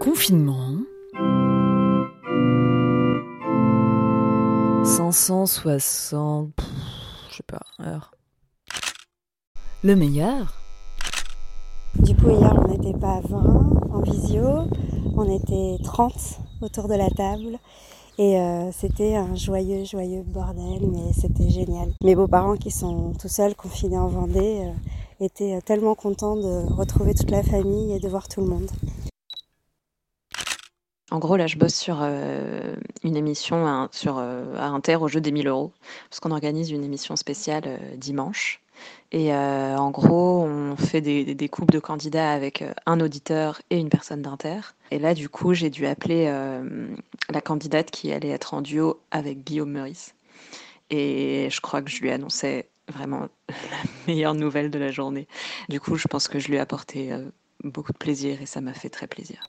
Confinement. 560. pff, Je sais pas, heures. Le meilleur Du coup, hier, on n'était pas 20 en visio, on était 30 autour de la table. Et euh, c'était un joyeux, joyeux bordel, mais c'était génial. Mes beaux-parents qui sont tout seuls, confinés en Vendée, euh, étaient tellement contents de retrouver toute la famille et de voir tout le monde. En gros, là, je bosse sur euh, une émission à, sur, euh, Inter au jeu des 1000 euros, parce qu'on organise une émission spéciale euh, dimanche. Et en gros, on fait des, des coupes de candidats avec un auditeur et une personne d'Inter. Et là, du coup, j'ai dû appeler la candidate qui allait être en duo avec Guillaume Meurice. Et je crois que je lui annonçais vraiment la meilleure nouvelle de la journée. Du coup, je pense que je lui ai apporté beaucoup de plaisir et ça m'a fait très plaisir.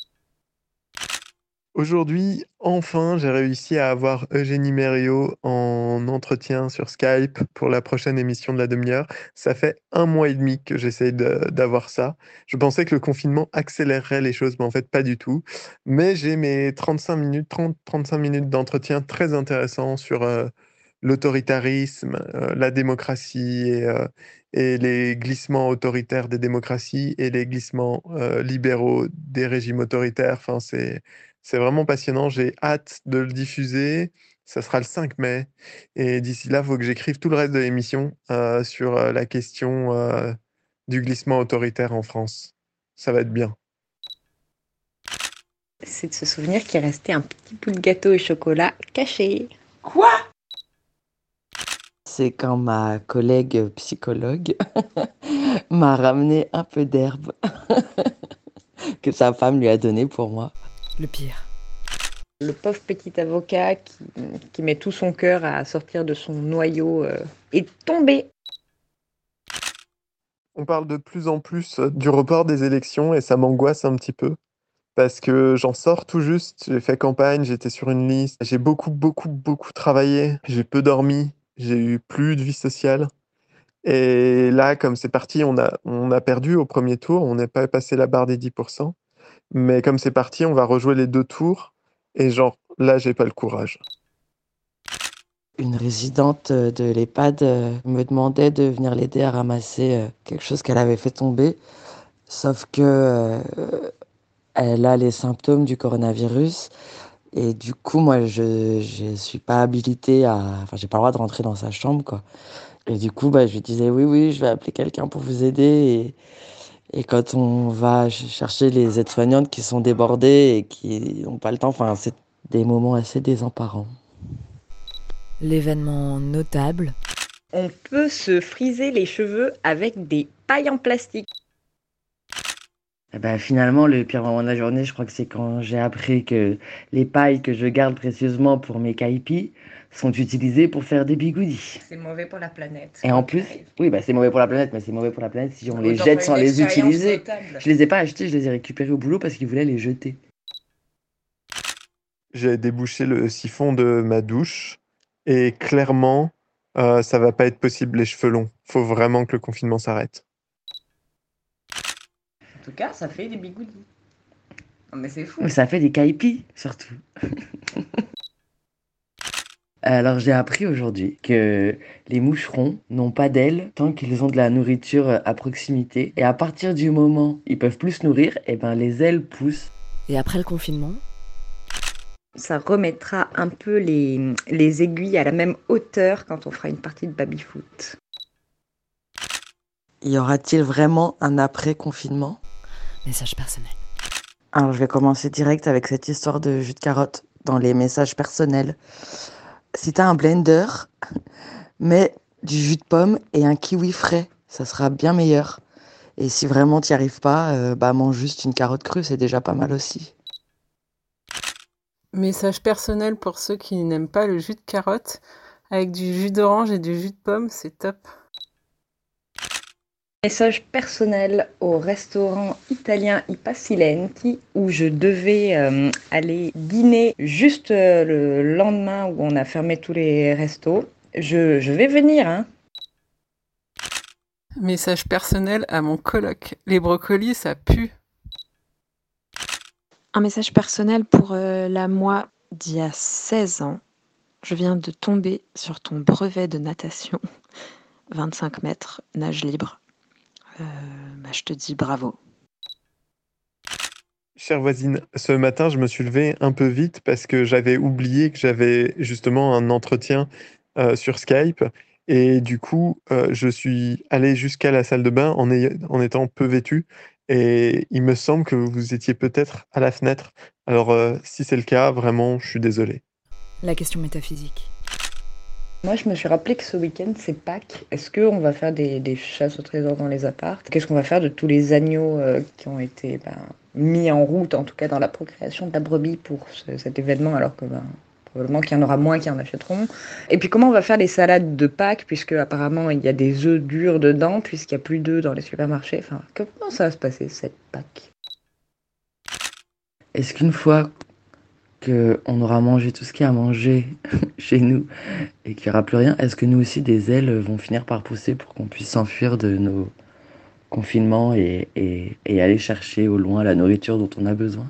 Aujourd'hui, enfin, j'ai réussi à avoir Eugénie Mériot en entretien sur Skype pour la prochaine émission de la demi-heure. Ça fait un mois et demi que j'essaye d'avoir ça. Je pensais que le confinement accélérerait les choses, mais en fait, pas du tout. Mais j'ai mes 35 minutes, 30-35 minutes d'entretien très intéressants sur euh, l'autoritarisme, euh, la démocratie et, euh, et les glissements autoritaires des démocraties et les glissements euh, libéraux des régimes autoritaires. Enfin, c'est c'est vraiment passionnant. J'ai hâte de le diffuser. Ça sera le 5 mai. Et d'ici là, il faut que j'écrive tout le reste de l'émission euh, sur euh, la question euh, du glissement autoritaire en France. Ça va être bien. c'est de se souvenir qu'il restait un petit bout de gâteau et chocolat caché. C'est quand ma collègue psychologue m'a ramené un peu d'herbe que sa femme lui a donné pour moi. Le pire. Le pauvre petit avocat qui, qui met tout son cœur à sortir de son noyau euh, est tombé. On parle de plus en plus euh, du report des élections et ça m'angoisse un petit peu parce que j'en sors tout juste. J'ai fait campagne, j'étais sur une liste, j'ai beaucoup, beaucoup, beaucoup travaillé, j'ai peu dormi, j'ai eu plus de vie sociale. Et là, comme c'est parti, on a, on a perdu au premier tour, on n'est pas passé la barre des 10%. Mais comme c'est parti, on va rejouer les deux tours. Et genre, là, j'ai pas le courage. Une résidente euh, de l'EHPAD euh, me demandait de venir l'aider à ramasser euh, quelque chose qu'elle avait fait tomber. Sauf que elle a les symptômes du coronavirus. Et du coup, moi, je je suis pas habilitée à... Enfin, j'ai pas le droit de rentrer dans sa chambre, quoi. Et du coup, bah, je lui disais, oui, oui, je vais appeler quelqu'un pour vous aider. Et, et quand on va ch- chercher les aides-soignantes qui sont débordées et qui n'ont pas le temps, enfin, c'est des moments assez désemparants. L'événement notable. On peut se friser les cheveux avec des pailles en plastique. Eh ben, finalement, le pire moment de la journée, je crois que c'est quand j'ai appris que les pailles que je garde précieusement pour mes caipis sont utilisées pour faire des bigoudis. C'est mauvais pour la planète. Et en plus, oui, bah, c'est mauvais pour la planète, mais c'est mauvais pour la planète si on les jette sans les utiliser. Je les ai pas achetés, je les ai récupérés au boulot parce qu'ils voulaient les jeter. J'ai débouché le siphon de ma douche et clairement, euh, ça va pas être possible les cheveux longs. Faut vraiment que le confinement s'arrête. En tout cas, ça fait des bigoudis. Non mais c'est fou. Ça fait des caipis, surtout. Alors j'ai appris aujourd'hui que les moucherons n'ont pas d'ailes tant qu'ils ont de la nourriture à proximité. Et à partir du moment où ils peuvent plus se nourrir, et ben les ailes poussent. Et après le confinement? Ça remettra un peu les, les aiguilles à la même hauteur quand on fera une partie de baby-foot. Y aura-t-il vraiment un après-confinement? Message personnel. Alors je vais commencer direct avec cette histoire de jus de carotte dans les messages personnels. Si t'as un blender, mets du jus de pomme et un kiwi frais, ça sera bien meilleur. Et si vraiment t'y arrives pas, euh, bah mange juste une carotte crue, c'est déjà pas mal aussi. Message personnel pour ceux qui n'aiment pas le jus de carotte. Avec du jus d'orange et du jus de pomme, c'est top. Message personnel au restaurant italien I Pasilenti où je devais euh, aller dîner juste euh, le lendemain où on a fermé tous les restos. Je, je vais venir, hein. Message personnel à mon coloc. Les brocolis, ça pue. Un message personnel pour euh, la moi d'il y a 16 ans. Je viens de tomber sur ton brevet de natation. 25 mètres, nage libre. Euh, bah, je te dis bravo. Chère voisine, ce matin, je me suis levé un peu vite parce que j'avais oublié que j'avais justement un entretien euh, sur Skype. Et du coup, euh, je suis allé jusqu'à la salle de bain en, étant peu vêtu. Et il me semble que vous étiez peut-être à la fenêtre. Alors, euh, si c'est le cas, vraiment, je suis désolé. La question métaphysique. Moi, je me suis rappelé que ce week-end, c'est Pâques. Est-ce qu'on va faire des, chasses au trésor dans les apparts? Qu'est-ce qu'on va faire de tous les agneaux euh, qui ont été ben, mis en route, en tout cas dans la procréation de la brebis pour ce- cet événement, alors que ben, probablement qu'il y en aura moins qui en achèteront? Et puis, comment on va faire les salades de Pâques, puisque apparemment il y a des œufs durs dedans, puisqu'il n'y a plus d'œufs dans les supermarchés? Enfin, comment ça va se passer cette Pâques? Est-ce qu'une fois qu'on aura mangé tout ce qu'il y a à manger chez nous et qu'il n'y aura plus rien, est-ce que nous aussi des ailes vont finir par pousser pour qu'on puisse s'enfuir de nos confinements et, aller chercher au loin la nourriture dont on a besoin?